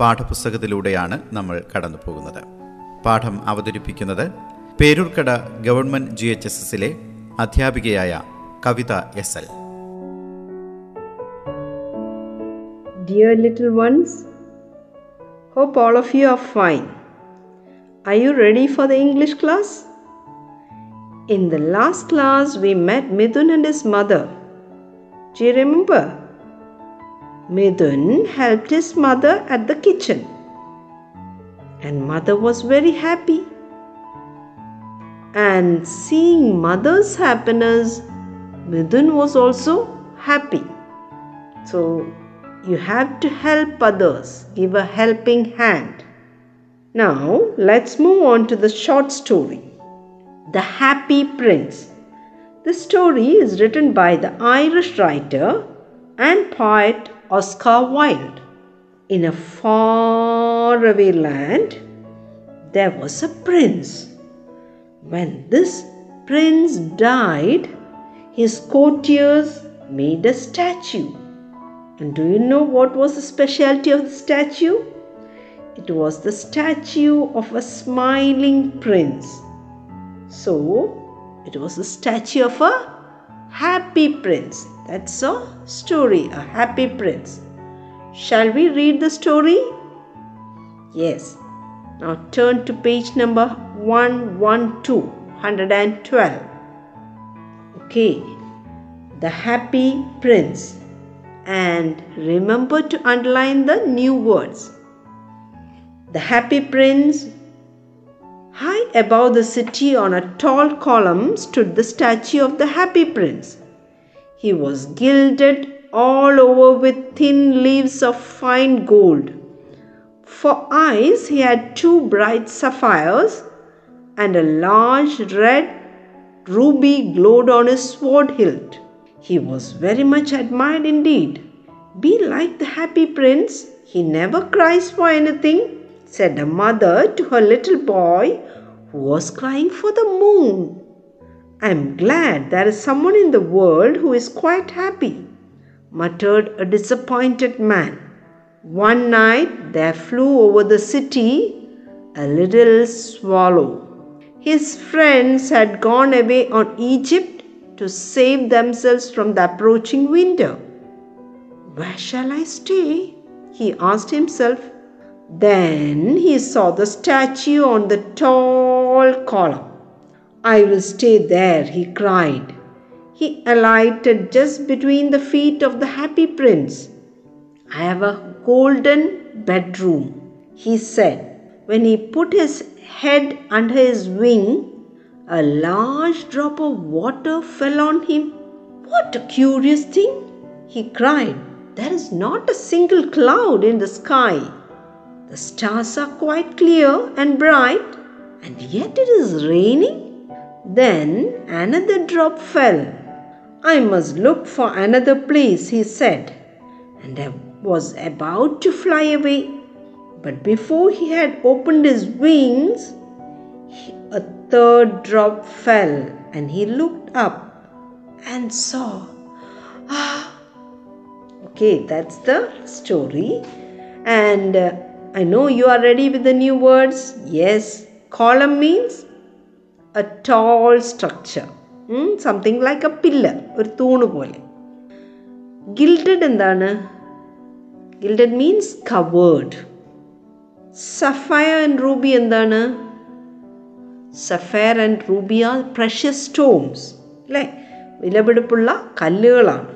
പാഠപുസ്തകത്തിലൂടെയാണ് നമ്മൾ കടന്നു പോകുന്നത് പാഠം അവതരിപ്പിക്കുന്നത് Peroorkada government G H S എസിലെ അധ്യാപികയായ Kavitha S L. Dear little ones hope all of you are fine I you ready for the English class in the last class we met Mithun and his mother G remember Midun helped his mother at the kitchen, and mother was very happy. And seeing mother's happiness, Midun was also happy. So you have to help others, give a helping hand. Now let's move on to the short story The Happy Prince. This story is written by the Irish writer and poet Oscar Wilde. In a faraway land, there was a prince. When this prince died, his courtiers made a statue. And do you know what was the specialty of the statue? It was the statue of a smiling prince. So, it was the statue of a happy prince. That's a story, a happy prince. Shall we read the story? Yes. Now turn to page number 112, 112. Okay. The Happy Prince. And remember to underline the new words. The Happy Prince. High above the city on a tall column stood the statue of the Happy Prince. He was gilded all over with thin leaves of fine gold. For eyes, he had two bright sapphires, and a large red ruby glowed on his sword hilt. He was very much admired indeed. Be like the happy prince, he never cries for anything, said a mother to her little boy who was crying for the moon. I am glad there is someone in the world who is quite happy, muttered a disappointed man. One night there flew over the city a little swallow. His friends had gone away on Egypt to save themselves from the approaching winter. Where shall I stay? he asked himself. Then he saw the statue on the tall column. I will stay there, he cried. He alighted just between the feet of the happy prince. I have a golden bedroom, he said. When he put his head under his wing, a large drop of water fell on him. What a curious thing! he cried. There is not a single cloud in the sky. The stars are quite clear and bright, and yet it is raining. Then another drop fell. I must look for another place, he said, and I was about to fly away. But before he had opened his wings, a third drop fell, and he looked up and saw. Ah, okay, that's the story. And uh, I know you are ready with the new words. Yes, column means a tall structure something like a pillar ഒരു തൂണ് പോലെ. Gilded എന്താണ്? Gilded means covered sapphire and ruby എന്താണ്? Sapphire and ruby are precious stones അല്ലേ? വിലപിടിപ്പുള്ള കല്ലുകളാണ്.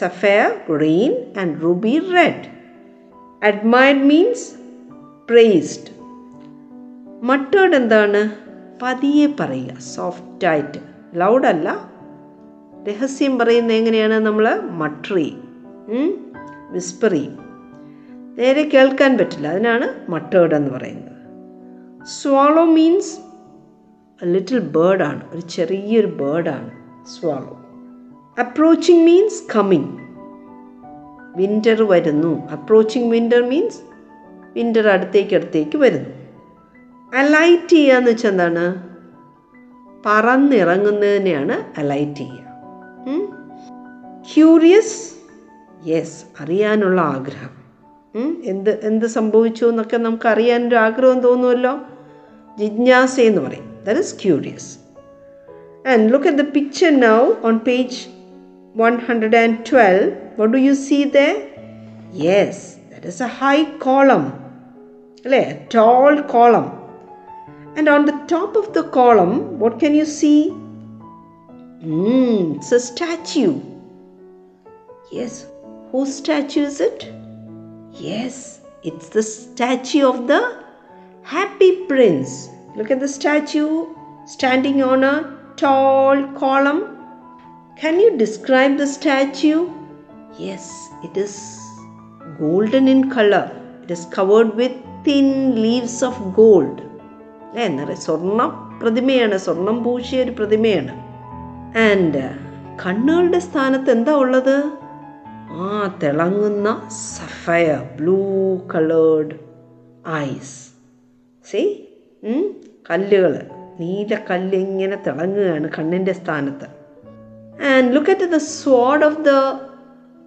Sapphire green and ruby red admired means praised muttered എന്താണ്? പതിയെ പറയുക. സോഫ്റ്റായിട്ട് ലൗഡല്ല രഹസ്യം പറയുന്നത് എങ്ങനെയാണ്? നമ്മൾ മട്രി വിസ്പർ ചെയ്യും. നേരെ കേൾക്കാൻ പറ്റില്ല. അതിനാണ് മട്ടേഡ് എന്ന് പറയുന്നത്. സ്വാളോ മീൻസ് ലിറ്റിൽ ബേർഡാണ് ഒരു ചെറിയൊരു ബേർഡാണ് swallow approaching means coming winter വരുന്നു. അപ്രോച്ചിങ് വിന്റർ മീൻസ് വിന്റർ അടുത്തേക്ക് അടുത്തേക്ക് വരുന്നു. അലൈറ്റ് ചെയ്യുക എന്ന് വെച്ചാൽ എന്താണ്? പറന്നിറങ്ങുന്നതിനെയാണ് അലൈറ്റ് ചെയ്യുക. ക്യൂരിയസ് യെസ് അറിയാനുള്ള ആഗ്രഹം. എന്ത് എന്ത് സംഭവിച്ചു എന്നൊക്കെ നമുക്ക് അറിയാനൊരു ആഗ്രഹം തോന്നുമല്ലോ? ജിജ്ഞാസ എന്ന് പറയും. That is curious and look at the picture now on page one hundred and twelve what do you see the yes that is a high column അല്ലേ? Tall column And on the top of the column, what can you see? Mmm, it's a statue. Yes, whose statue is it? Yes, it's the statue of the happy prince. Look at the statue standing on a tall column. Can you describe the statue? Yes, it is golden in color. It is covered with thin leaves of gold. അല്ലേ? എന്താ പറയുക സ്വർണ പ്രതിമയാണ്. സ്വർണം പൂശിയ ഒരു പ്രതിമയാണ്. And കണ്ണുകളുടെ സ്ഥാനത്ത് എന്താ ഉള്ളത്? ആ തിളങ്ങുന്ന sapphire blue coloured eyes see കല്ലുകൾ. നീല കല്ല് ഇങ്ങനെ തിളങ്ങുകയാണ് കണ്ണിന്റെ സ്ഥാനത്ത്. And look at the sword of the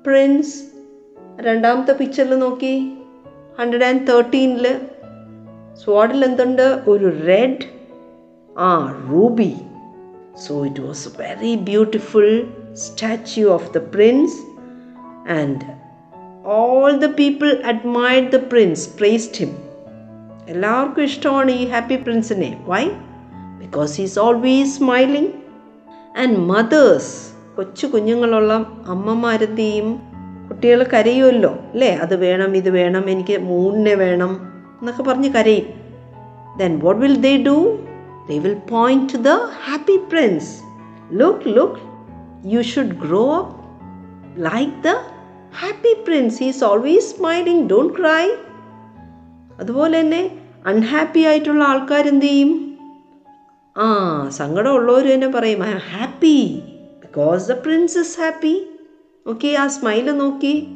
prince രണ്ടാമത്തെ പിക്ചറിൽ നോക്കി. ഹൺഡ്രഡ് ആൻഡ് തേർട്ടീനിൽ സ്വാഡിൽ എന്തുണ്ട്? ഒരു റെഡ് ആ ruby so it was very beautiful statue of the prince and all the people admired the prince praised him എല്ലാവർക്കും ഇഷ്ടമാണ് ഈ happy പ്രിൻസിനെ why because is always smiling and mothers കൊച്ചു കുഞ്ഞുങ്ങളുള്ള അമ്മമാരെന്ത് ചെയ്യും കുട്ടികൾ കരയുമല്ലോ അല്ലേ? അത് വേണം ഇത് വേണം എനിക്ക് മൂന്നിനെ വേണം. എന്നൊക്കെ പറഞ്ഞ് കരയും. Then what will they do they will point to the happy prince look look you should grow up like the happy prince is always smiling smiling. Cry. അതുപോലെ തന്നെ അൺഹാപ്പി ആയിട്ടുള്ള ആൾക്കാർ എന്ത് ചെയ്യും? ആ സങ്കടമുള്ളവർ തന്നെ പറയും I'm happy because the prince is happy okay ആ സ്മൈൽ നോക്കി.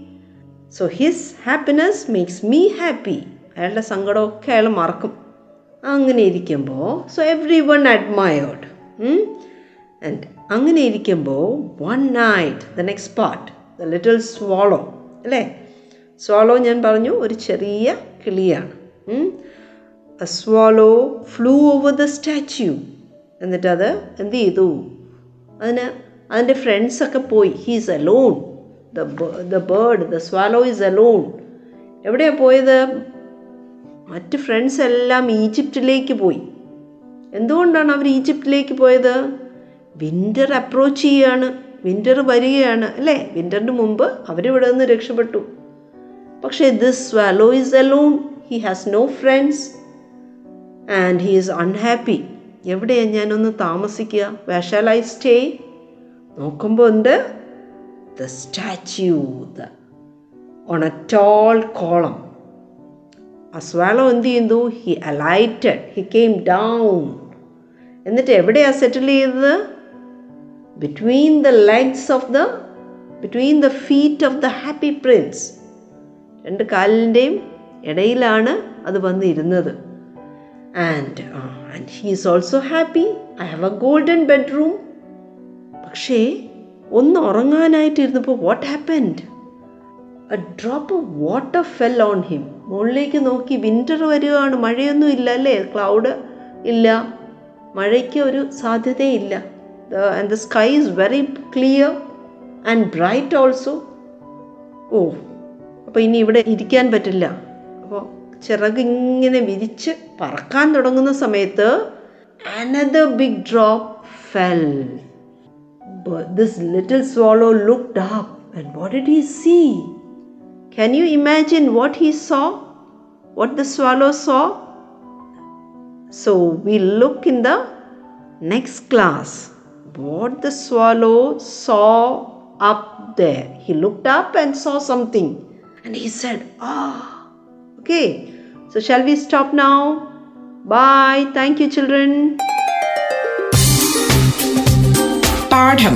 So his happiness makes me happy അയാളുടെ സങ്കടമൊക്കെ അയാൾ മറക്കും. അങ്ങനെ ഇരിക്കുമ്പോൾ so every one admired and അങ്ങനെ ഇരിക്കുമ്പോൾ one night the next part the little swallow അല്ലേ? സ്വാളോ ഞാൻ പറഞ്ഞു ഒരു ചെറിയ കിളിയാണ് swallow flew over the statue എന്നിട്ട് അത് എന്ത് ചെയ്തു? അതിന് അതിന്റെ ഫ്രണ്ട്സൊക്കെ പോയി. He's alone the bird the swallow is alone എവിടെയാണ് പോയത്? മറ്റ് ഫ്രണ്ട്സ് എല്ലാം ഈജിപ്തിലേക്ക് പോയി. എന്തുകൊണ്ടാണ് അവർ ഈജിപ്തിലേക്ക് പോയത്? വിന്റർ അപ്രോച്ച് ചെയ്യുകയാണ് വിന്റർ വരികയാണ് അല്ലേ? വിന്ററിന് മുമ്പ് അവരിവിടെ നിന്ന് രക്ഷപ്പെട്ടു. പക്ഷേ this swallow is alone he has no friends and he is unhappy എവിടെയാണ് ഞാനൊന്ന് താമസിക്കുക? വേഷാൽ സ്റ്റേ നോക്കുമ്പോൾ ഉണ്ട് the statue the on a tall column ആ സ്വാലോ എന്ത് ചെയ്തു he alighted he came down എന്നിട്ട് എവിടെയാണ് സെറ്റിൽ ചെയ്തത്? Between the legs of the between the feet of the happy prince രണ്ട് കാലിന്റെയും ഇടയിലാണ് അത് വന്നിരുന്നത്. And and he is also happy I have a golden bedroom പക്ഷേ ഒന്ന് ഉറങ്ങാനായിട്ടിരുന്നപ്പോൾ what happened a drop of water fell on him മുകളിലേക്ക് നോക്കി winter വരികയാണ് മഴയൊന്നും ഇല്ല അല്ലേ? ക്ലൗഡ് ഇല്ല. മഴയ്ക്ക് ഒരു സാധ്യതയില്ല. And the sky is very clear and bright also oh അപ്പോൾ ഇനി ഇവിടെ ഇരിക്കാൻ പറ്റില്ല. അപ്പോൾ ചിറക് ഇങ്ങനെ വിരിച്ച് പറക്കാൻ തുടങ്ങുന്ന സമയത്ത് another big drop fell this little swallow looked up and what did he see? Can you imagine what he saw? What the swallow saw? So we'll look in the next class what the swallow saw up there. He looked up and saw something and he said, Ah. Okay, so shall we stop now? Bye. Thank you, children. പാഠം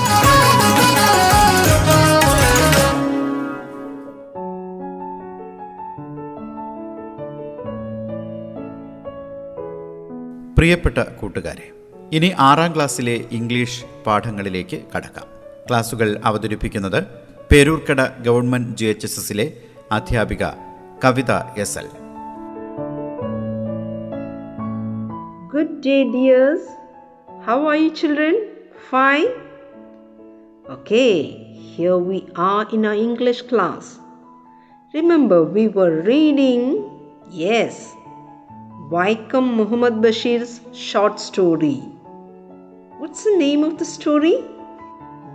പ്രിയപ്പെട്ട കൂട്ടുകാരെ ഇനി ആറാം ക്ലാസ്സിലെ English പാഠങ്ങളിലേക്ക് കടക്കാം. ക്ലാസുകൾ അവതരിപ്പിക്കുന്നത് Peroorkada government G H S എസിലെ അധ്യാപിക Kavitha S L. Good day dears how are children fine okay reading yes Vaikam Muhammad Bashir's short story. What's the name of the story?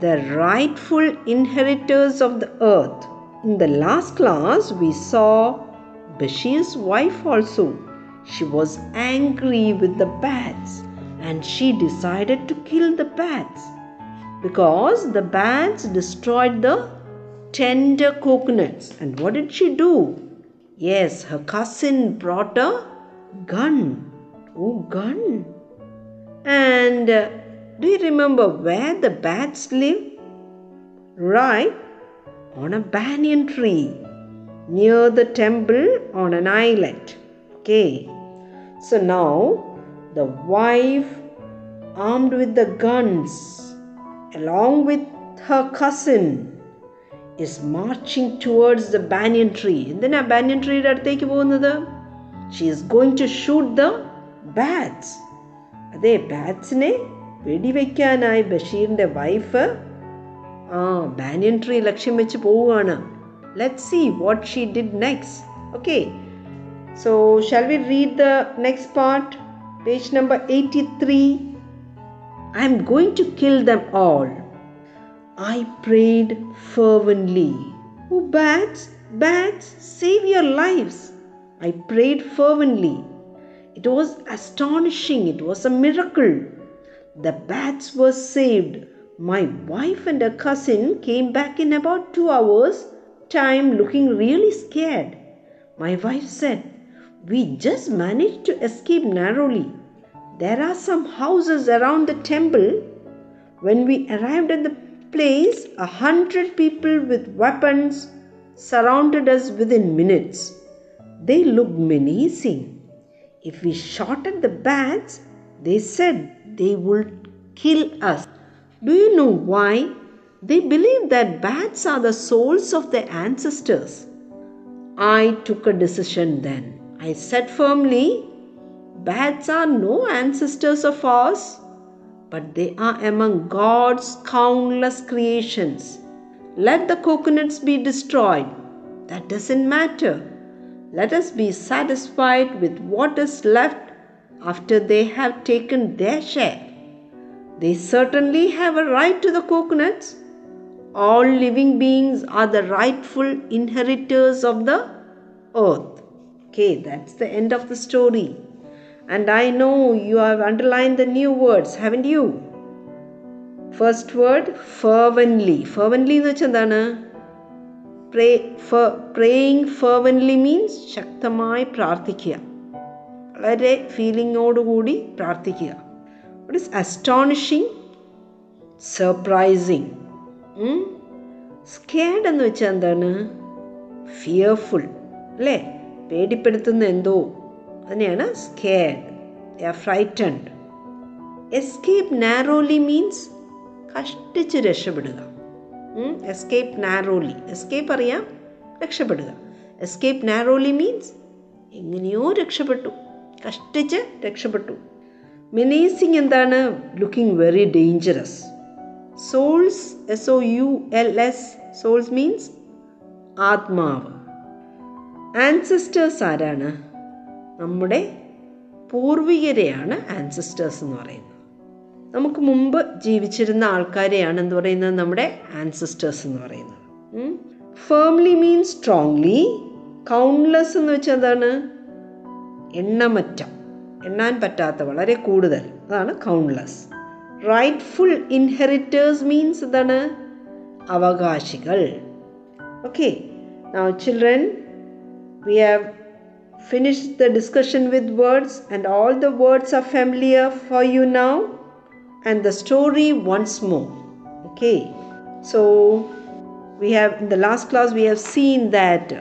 The rightful inheritors of the earth. In the last class, we saw Bashir's wife also. She was angry with the bats and she decided to kill the bats because the bats destroyed the tender coconuts. And what did she do? Yes, her cousin brought a gun. Oh, gun. And uh, do you remember where the bats live? Right on a banyan tree near the temple on an islet. Okay. So now the wife, armed with the guns, along with her cousin, is marching towards the banyan tree. എന്തിനാ banyan ട്രീയുടെ അടുത്തേക്ക് പോകുന്നത് she is going to shoot the bats അതെ ബാറ്റ്സിനെ വെടിവെക്കാനായി ബഷീറിന്റെ wife ആ banyan tree ലക്ഷ്യം വെച്ച് പോവുകയാണ്. Let see what she did next okay so shall we read the next part page number eighty three I'm going to kill them all I prayed fervently. Oh, bats, bats, save your lives. I prayed fervently. It was astonishing. It was a miracle. The bats were saved. My wife and her cousin came back in about two hours' time looking really scared. My wife said, We just managed to escape narrowly. There are some houses around the temple. When we arrived at the place, a hundred people with weapons surrounded us within minutes. They looked menacing. If we shot at the bats, they said they would kill us. Do you know why? They believe that bats are the souls of their ancestors. I took a decision then. I said firmly, Bats are no ancestors of ours, but they are among God's countless creations. Let the coconuts be destroyed. That doesn't matter. Let us be satisfied with what is left after they have taken their share. They certainly have a right to the coconuts. All living beings are the rightful inheritors of the earth. Okay, that's the end of the story. And I know you have underlined the new words, haven't you? First word, fervently. Fervently എന്ന് വെച്ചാൽ എന്താണ് പ്രേ praying fervently means ശക്തമായി പ്രാർത്ഥിക്കുക. വളരെ ഫീലിങ്ങോടുകൂടി പ്രാർത്ഥിക്കുക. It is astonishing surprising scared എന്ന് വെച്ചാൽ എന്താണ്? ഫിയർഫുൾ അല്ലേ? പേടിപ്പെടുത്തുന്ന എന്തോ. അതിനെയാണ് scared frightened escape narrowly means കഷ്ടിച്ച് രക്ഷപ്പെടുക. എസ്കേപ്പ് നാരോലി എസ്കേപ്പ് അറിയാം രക്ഷപ്പെടുക. എസ്കേപ്പ് നാരോലി മീൻസ് എങ്ങനെയോ രക്ഷപ്പെട്ടു. കഷ്ടിച്ച് രക്ഷപ്പെട്ടു. മിനീസിങ് എന്താണ്? Looking very dangerous souls S O U L S souls means ആത്മാവ്. ആൻസിസ്റ്റേഴ്സ് ആരാണ്? നമ്മുടെ പൂർവികരെയാണ് ആൻസിസ്റ്റേഴ്സ് എന്ന് പറയുന്നത്. നമുക്ക് മുമ്പ് ജീവിച്ചിരുന്ന ആൾക്കാരെയാണ് എന്ന് പറയുന്നത്? നമ്മുടെ ആൻസിസ്റ്റേഴ്സ് എന്ന് പറയുന്നത്. ഫേംലി മീൻസ് സ്ട്രോങ്ലി കൗണ്ട്ലെസ് എന്ന് വെച്ചാൽ എന്താണ്? എണ്ണമറ്റ. എണ്ണാൻ പറ്റാത്ത വളരെ കൂടുതൽ. അതാണ് കൗണ്ട്ലെസ് റൈറ്റ്ഫുൾ ഇൻഹെറിറ്റേഴ്സ് മീൻസ് എന്താണ്? അവകാശികൾ. Okay now children we have finish the discussion with words and all the words are familiar for you now. and the story once more okay so we have in the last class we have seen that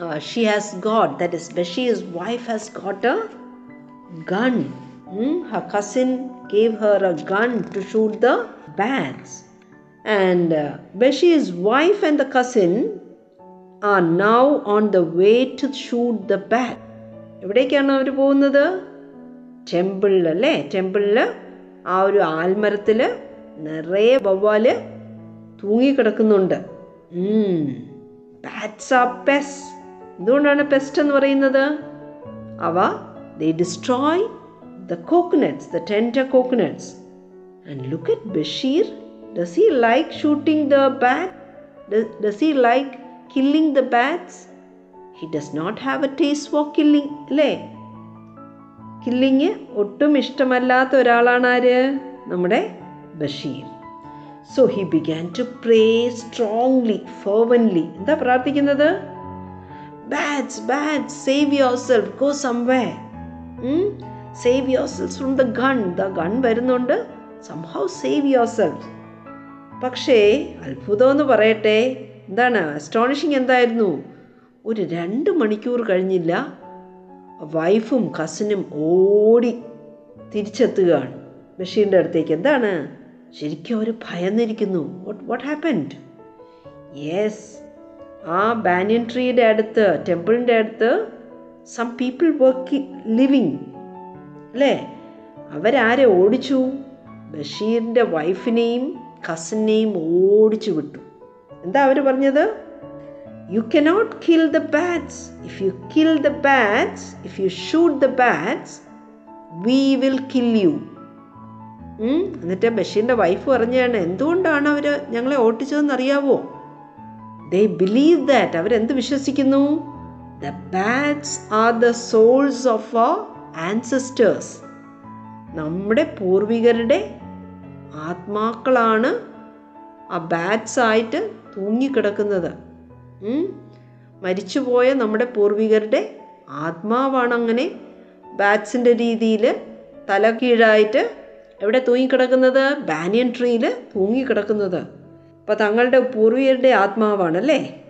uh, she has got that is Bashir's wife has got a gun Hmm? her cousin gave her a gun to shoot the bats and uh, Bashir's wife and the cousin are now on the way to shoot the bat. എവിടേക്കാണ് അവർ പോകുന്നത് ടെമ്പിളിൽ അല്ലേ ടെമ്പിളിൽ ആ ഒരു ആൽമരത്തിൽ നിറയെ വവ്വാൽ തൂങ്ങിക്കിടക്കുന്നുണ്ട്. എന്തുകൊണ്ടാണ് pest എന്ന് പറയുന്നത്? അവ they destroy the coconuts the tender coconuts and look at Basheer does he like shooting the bat does he like killing the bats he does not have a taste for killing അല്ലേ killing ഒട്ടും ഇഷ്ടമല്ലാത്ത ഒരാളാണ് ആര്? നമ്മുടെ Basheer. So he began to pray strongly fervently എന്താ പ്രാർത്ഥിക്കുന്നത്? Birds bird save yourself go someway save yourself from the gun the gun വരുന്നുണ്ട്. Somehow save yourself പക്ഷേ അത്ഭുതം എന്ന് പറയട്ടെ. എന്താണ്? അസ്റ്റോണിഷിങ് എന്തായിരുന്നു? ഒരു രണ്ട് മണിക്കൂർ കഴിഞ്ഞില്ല. വൈഫും കസിനും ഓടി തിരിച്ചെത്തുകയാണ്. ബഷീറിന്റെ അടുത്തേക്ക്. എന്താണ്? ശരിക്കും അവർ ഭയന്നിരിക്കുന്നു. വാട്ട് വാട്ട് ഹാപ്പൻഡ് യെസ് ആ ബാനിയൻ ട്രീയുടെ അടുത്ത് ടെമ്പിളിന്റെ അടുത്ത് സം പീപ്പിൾ വർക്ക് ലിവിങ് അല്ലേ? അവരാരെ ഓടിച്ചു. ബഷീറിന്റെ വൈഫിനെയും കസിനെയും ഓടിച്ചു വിട്ടു. എന്താ അവർ പറഞ്ഞത്? You cannot kill the bats if you kill the bats if you shoot the bats we will kill you എന്നിട്ട് ബഷീറിന്റെ വൈഫ് പറഞ്ഞാണ് എന്തുകൊണ്ടാണ് അവർ ഞങ്ങളെ ഓട്ടിച്ചതെന്ന് അറിയാവോ? ദേ ബിലീവ് ദാറ്റ് അവരെന്ത് വിശ്വസിക്കുന്നു? The bats are the souls of our ancestors നമ്മുടെ പൂർവികരുടെ ആത്മാക്കളാണ് ആ ബാറ്റ്സ് ആയിട്ട് തൂങ്ങിക്കിടക്കുന്നത്. മരിച്ചുപോയ നമ്മുടെ പൂർവികരുടെ ആത്മാവാണ് അങ്ങനെ ബാറ്റ്സിന്റെ രീതിയിൽ തല കീഴായിട്ട് എവിടെ തൂങ്ങിക്കിടക്കുന്നത്? ബാനിയൻ ട്രീയിൽ തൂങ്ങിക്കിടക്കുന്നത്. അപ്പോൾ തങ്ങളുടെ പൂർവികരുടെ ആത്മാവാണല്ലേ?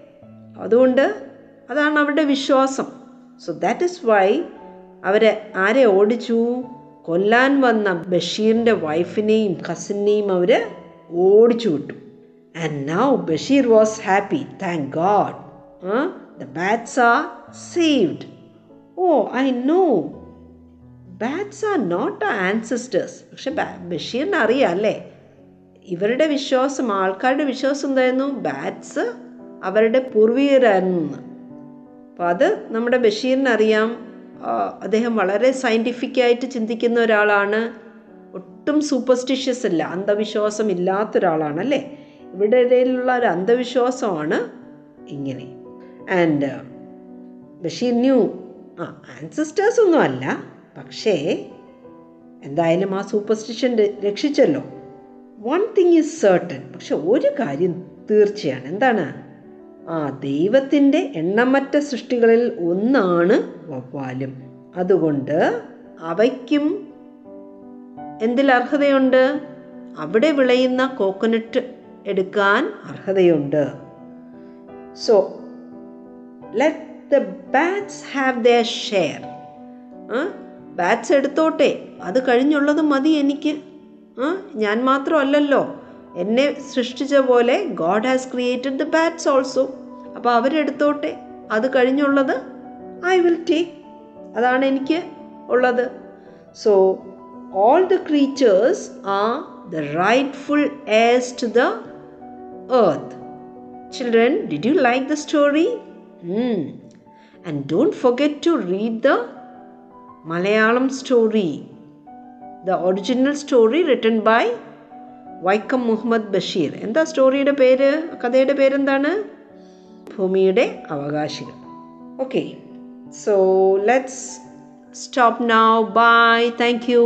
അതുകൊണ്ട് അതാണ് അവരുടെ വിശ്വാസം. സോ ദാറ്റ് ഇസ് വൈ അവരെ ആരെ ഓടിച്ചു? കൊല്ലാൻ വന്ന ബഷീറിന്റെ വൈഫിനെയും കസിനെയും അവർ ഓടിച്ചു വിട്ടു. And Bashir Basheer was happy thank God the bats are saved oh I know bats are not ancestors പക്ഷെ ബഷീറിന് അറിയാം അല്ലേ ഇവരുടെ വിശ്വാസം ആൾക്കാരുടെ വിശ്വാസം എന്തായിരുന്നു? ബാറ്റ്സ് അവരുടെ പൂർവീകരായിരുന്നു. അപ്പോൾ അത് നമ്മുടെ ബഷീറിന് അറിയാം അദ്ദേഹം വളരെ സയന്റിഫിക്കായിട്ട് ചിന്തിക്കുന്ന ഒരാളാണ്. ഒട്ടും സൂപ്പർസ്റ്റിഷ്യസ് അല്ല. അന്ധവിശ്വാസം ഇല്ലാത്ത ഒരാളാണ് അല്ലേ ഇവിടെ ഇടയിലുള്ള ഒരു അന്ധവിശ്വാസമാണ് ഇങ്ങനെ. ആൻഡ് ബഷീർ ന്യൂ ആ ആൻസിസ്റ്റേഴ്സ് ഒന്നും അല്ല. പക്ഷേ എന്തായാലും ആ സൂപ്പർസ്റ്റിഷൻ രക്ഷിച്ചല്ലോ. വൺ തിങ് ഈസ് സർട്ടൻ പക്ഷെ ഒരു കാര്യം തീർച്ചയാണ്. എന്താണ്? ആ ദൈവത്തിന്റെ എണ്ണമറ്റ സൃഷ്ടികളിൽ ഒന്നാണ് വവ്വാലും. അതുകൊണ്ട് അവയ്ക്കും എന്തിൽ അർഹതയുണ്ട്? അവിടെ വിളയുന്ന കോക്കനട്ട് എടുക്കാൻ അർഹതയുണ്ട്. So let the bats have the share bats എടുത്തോട്ടെ. അത് കഴിഞ്ഞുള്ളത് മതി എനിക്ക്. ഞാൻ മാത്രമല്ലല്ലോ. എന്നെ സൃഷ്ടിച്ച പോലെ God has created the bats also അപ്പോൾ അവരെടുത്തോട്ടെ. അത് കഴിഞ്ഞുള്ളത് ഐ വിൽ ടേക്ക് അതാണ് എനിക്ക് ഉള്ളത്. So all the creatures are the rightful heirs to the earth. Children, did you like the story? Hmm. And don't forget to read the Malayalam story. The original story written by Vaikom Muhammad Basheer എന്താ സ്റ്റോറിയുടെ പേര് കഥയുടെ പേരെന്താണ് ഭൂമിയുടെ അവകാശികൾ okay so let's stop now bye thank you